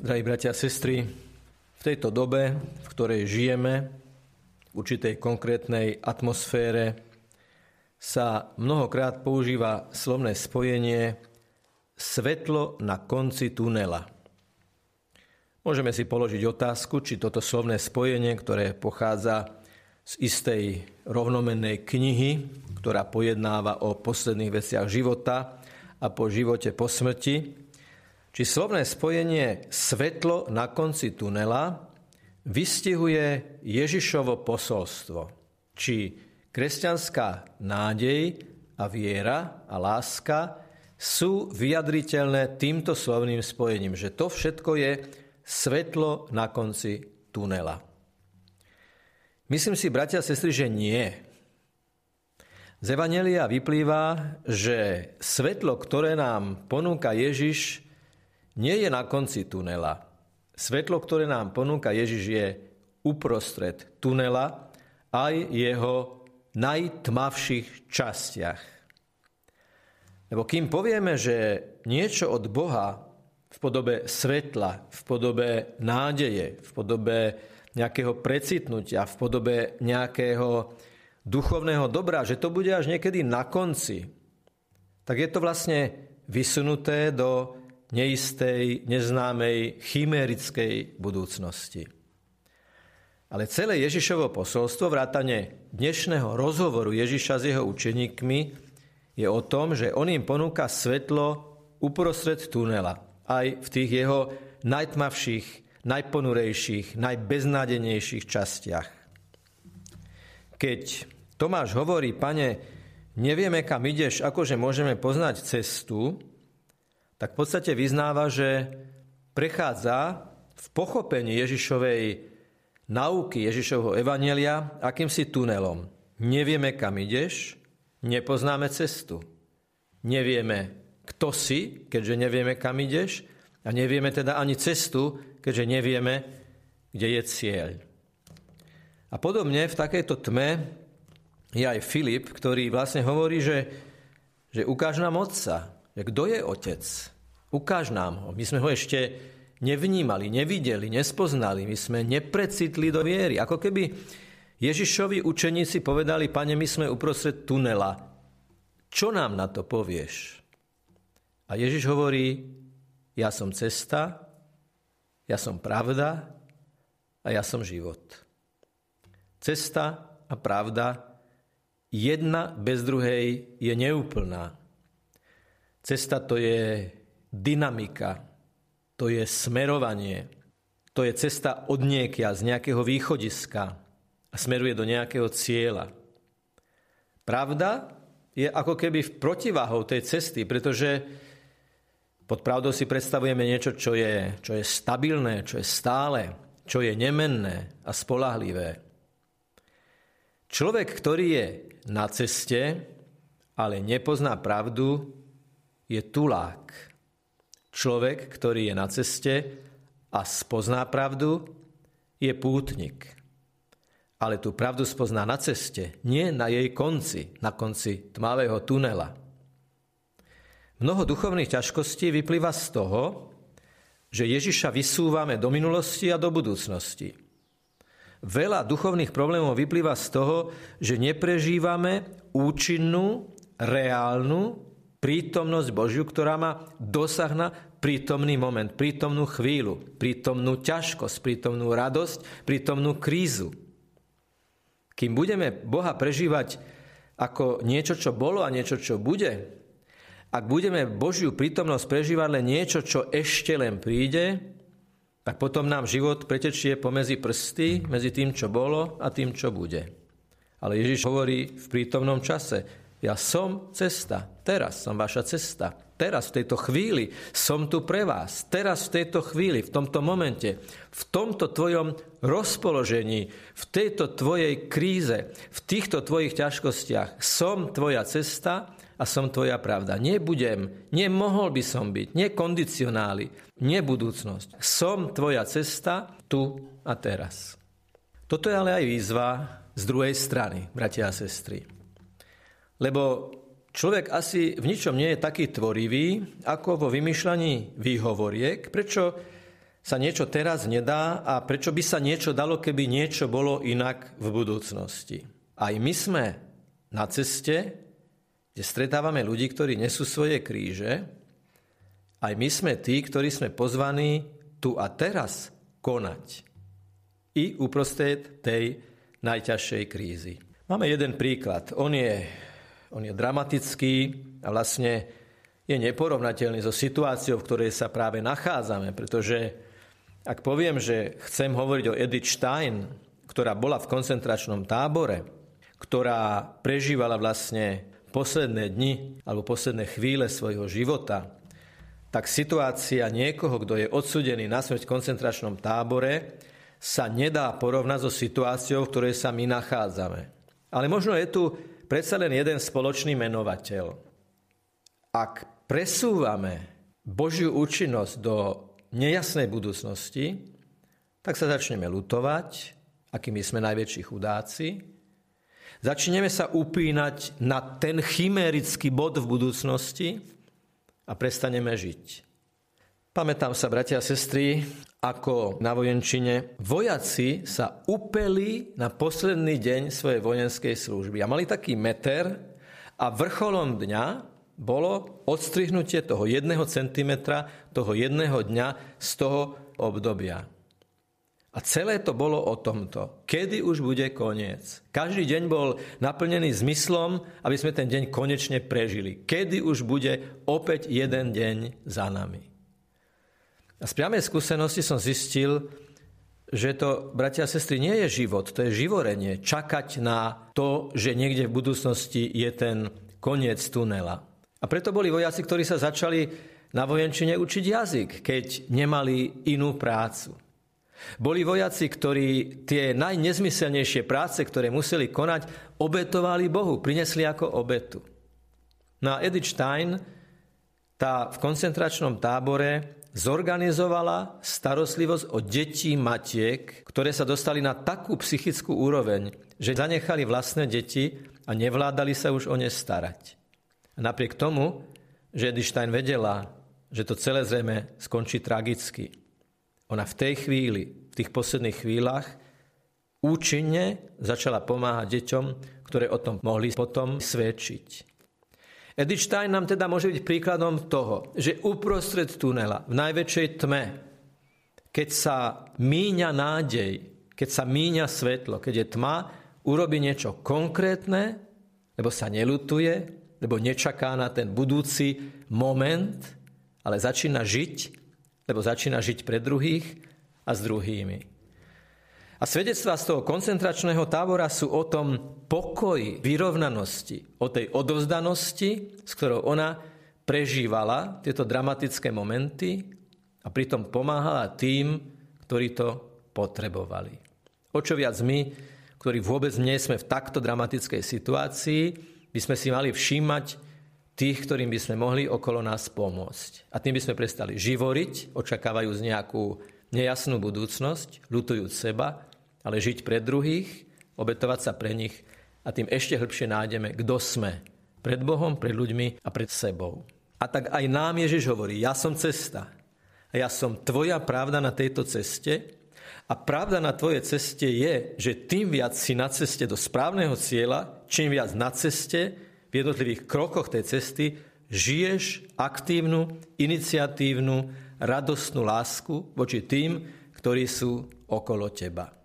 Drahí bratia a sestry, v tejto dobe, v ktorej žijeme, v určitej konkrétnej atmosfére, sa mnohokrát používa slovné spojenie svetlo na konci tunela. Môžeme si položiť otázku, či toto slovné spojenie, ktoré pochádza z istej rovnomennej knihy, ktorá pojednáva o posledných veciach života a po živote po smrti, či slovné spojenie svetlo na konci tunela vystihuje Ježišovo posolstvo, či kresťanská nádej a viera a láska sú vyjadriteľné týmto slovným spojením, že to všetko je svetlo na konci tunela. Myslím si, bratia a sestry, že nie. Z Evangelia vyplýva, že svetlo, ktoré nám ponúka Ježiš, nie je na konci tunela. Svetlo, ktoré nám ponúka Ježiš, je uprostred tunela aj jeho najtmavších častiach. Lebo kým povieme, že niečo od Boha v podobe svetla, v podobe nádeje, v podobe nejakého precitnutia, v podobe nejakého duchovného dobra, že to bude až niekedy na konci, tak je to vlastne vysunuté do neistej, neznámej, chimérickej budúcnosti. Ale celé Ježišovo posolstvo, vrátane dnešného rozhovoru Ježiša s jeho učeníkmi, je o tom, že on im ponúka svetlo uprostred tunela, aj v tých jeho najtmavších, najponurejších, najbeznádenejších častiach. Keď Tomáš hovorí, pane, nevieme, kam ideš, akože môžeme poznať cestu, tak v podstate vyznáva, že prechádza v pochopení Ježišovej nauky, Ježišovho evanelia akýmsi tunelom. Nevieme, kam ideš, nepoznáme cestu. Nevieme, kto si, keďže nevieme, kam ideš, a nevieme teda ani cestu, keďže nevieme, kde je cieľ. A podobne v takejto tme je aj Filip, ktorý vlastne hovorí, že, že ukáž nám Otca, kto je Otec? Ukáž nám ho. My sme ho ešte nevnímali, nevideli, nespoznali. My sme neprecitli do viery. Ako keby Ježišovi učeníci povedali, pane, my sme uprostred tunela. Čo nám na to povieš? A Ježiš hovorí, ja som cesta, ja som pravda a ja som život. Cesta a pravda jedna bez druhej je neúplná. Cesta to je dynamika, to je smerovanie, to je cesta od niekia, z nejakého východiska a smeruje do nejakého cieľa. Pravda je ako keby v protiváhou tej cesty, pretože pod pravdou si predstavujeme niečo, čo je, čo je stabilné, čo je stále, čo je nemenné a spolahlivé. Človek, ktorý je na ceste, ale nepozná pravdu, je tulák. Človek, ktorý je na ceste a spozná pravdu, je pútnik. Ale tú pravdu spozná na ceste, nie na jej konci, na konci tmavého tunela. Mnoho duchovných ťažkostí vyplýva z toho, že Ježiša vysúvame do minulosti a do budúcnosti. Veľa duchovných problémov vyplýva z toho, že neprežívame účinnú, reálnu prítomnosť Božiu, ktorá má dosah na prítomný moment, prítomnú chvíľu, prítomnú ťažkosť, prítomnú radosť, prítomnú krízu. Kým budeme Boha prežívať ako niečo, čo bolo a niečo, čo bude, ak budeme Božiu prítomnosť prežívať len niečo, čo ešte len príde, tak potom nám život pretečie pomedzi prsty, medzi tým, čo bolo a tým, čo bude. Ale Ježiš hovorí v prítomnom čase, ja som cesta. Teraz som vaša cesta. Teraz, v tejto chvíli som tu pre vás. Teraz, v tejto chvíli, v tomto momente, v tomto tvojom rozpoložení, v tejto tvojej kríze, v týchto tvojich ťažkostiach som tvoja cesta a som tvoja pravda. Nebudem, nemohol by som byť, nie kondicionály, nie budúcnosť. Som tvoja cesta tu a teraz. Toto je ale aj výzva z druhej strany, bratia a sestry. Lebo človek asi v ničom nie je taký tvorivý, ako vo vymýšľaní výhovoriek. Prečo? sa niečo teraz nedá a prečo by sa niečo dalo, keby niečo bolo inak v budúcnosti. Aj my sme na ceste, kde stretávame ľudí, ktorí nesú svoje kríže. Aj my sme tí, ktorí sme pozvaní tu a teraz konať. I uprostred tej najťažšej krízy. Máme jeden príklad. On je, on je dramatický a vlastne je neporovnateľný so situáciou, v ktorej sa práve nachádzame, pretože ak poviem, že chcem hovoriť o Edith Stein, ktorá bola v koncentračnom tábore, ktorá prežívala vlastne posledné dni alebo posledné chvíle svojho života, tak situácia niekoho, kto je odsudený na smrť v koncentračnom tábore, sa nedá porovnať so situáciou, v ktorej sa my nachádzame. Ale možno je tu predsa len jeden spoločný menovateľ. Ak presúvame Božiu účinnosť do nejasnej budúcnosti, tak sa začneme lutovať, akými sme najväčší chudáci, Začneme sa upínať na ten chimérický bod v budúcnosti a prestaneme žiť. Pamätám sa, bratia a sestry, ako na vojenčine vojaci sa upeli na posledný deň svojej vojenskej služby. A mali taký meter a vrcholom dňa bolo odstrihnutie toho jedného centimetra, toho jedného dňa z toho obdobia. A celé to bolo o tomto. Kedy už bude koniec? Každý deň bol naplnený zmyslom, aby sme ten deň konečne prežili. Kedy už bude opäť jeden deň za nami? A z priamej skúsenosti som zistil, že to, bratia a sestry, nie je život, to je živorenie. Čakať na to, že niekde v budúcnosti je ten koniec tunela. A preto boli vojaci, ktorí sa začali na vojenčine učiť jazyk, keď nemali inú prácu. Boli vojaci, ktorí tie najnezmyselnejšie práce, ktoré museli konať, obetovali Bohu, prinesli ako obetu. No a Edith Stein, tá v koncentračnom tábore zorganizovala starostlivosť o detí matiek, ktoré sa dostali na takú psychickú úroveň, že zanechali vlastné deti a nevládali sa už o ne starať. A napriek tomu, že Edith Stein vedela, že to celé zrejme skončí tragicky, ona v tej chvíli, v tých posledných chvíľach, účinne začala pomáhať deťom, ktoré o tom mohli potom svedčiť. Edith Stein nám teda môže byť príkladom toho, že uprostred tunela, v najväčšej tme, keď sa míňa nádej, keď sa míňa svetlo, keď je tma, urobí niečo konkrétne, lebo sa nelutuje, lebo nečaká na ten budúci moment, ale začína žiť lebo začína žiť pre druhých a s druhými. A svedectvá z toho koncentračného tábora sú o tom pokoji, vyrovnanosti, o tej odovzdanosti, s ktorou ona prežívala tieto dramatické momenty a pritom pomáhala tým, ktorí to potrebovali. O čo viac my, ktorí vôbec nie sme v takto dramatickej situácii, by sme si mali všímať tých, ktorým by sme mohli okolo nás pomôcť. A tým by sme prestali živoriť, očakávajúc nejakú nejasnú budúcnosť, lutujúc seba, ale žiť pre druhých, obetovať sa pre nich a tým ešte hĺbšie nájdeme, kto sme. Pred Bohom, pred ľuďmi a pred sebou. A tak aj nám Ježiš hovorí, ja som cesta. A ja som tvoja pravda na tejto ceste. A pravda na tvojej ceste je, že tým viac si na ceste do správneho cieľa, čím viac na ceste, v jednotlivých krokoch tej cesty žiješ aktívnu, iniciatívnu, radostnú lásku voči tým, ktorí sú okolo teba.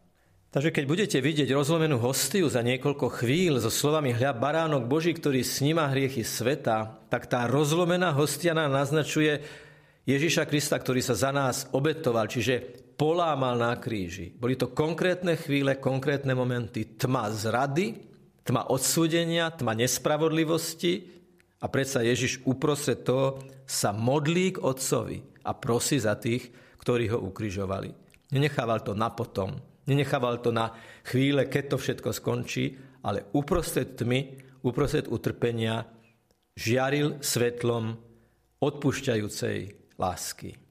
Takže keď budete vidieť rozlomenú hostiu za niekoľko chvíľ so slovami hľa baránok Boží, ktorý sníma hriechy sveta, tak tá rozlomená hostia nám naznačuje Ježiša Krista, ktorý sa za nás obetoval, čiže polámal na kríži. Boli to konkrétne chvíle, konkrétne momenty, tma zrady, tma odsúdenia, tma nespravodlivosti a predsa Ježiš uprostred toho sa modlí k Otcovi a prosí za tých, ktorí ho ukrižovali. Nenechával to na potom, nenechával to na chvíle, keď to všetko skončí, ale uprostred tmy, uprostred utrpenia žiaril svetlom odpúšťajúcej lásky.